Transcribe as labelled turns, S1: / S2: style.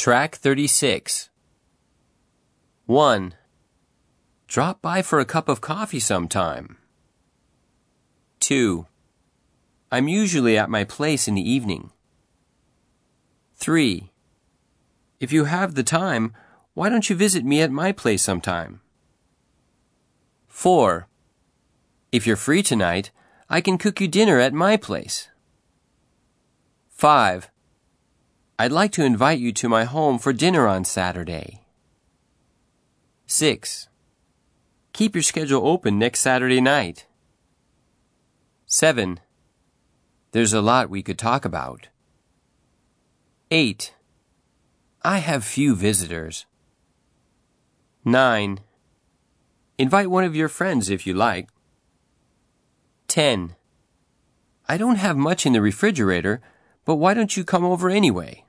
S1: Track 36. 1. Drop by for a cup of coffee sometime. 2. I'm usually at my place in the evening. 3. If you have the time, why don't you visit me at my place sometime? 4. If you're free tonight, I can cook you dinner at my place. 5. I'd like to invite you to my home for dinner on Saturday. 6. Keep your schedule open next Saturday night. 7. There's a lot we could talk about. 8. I have few visitors. 9. Invite one of your friends if you like. 10. I don't have much in the refrigerator, but why don't you come over anyway?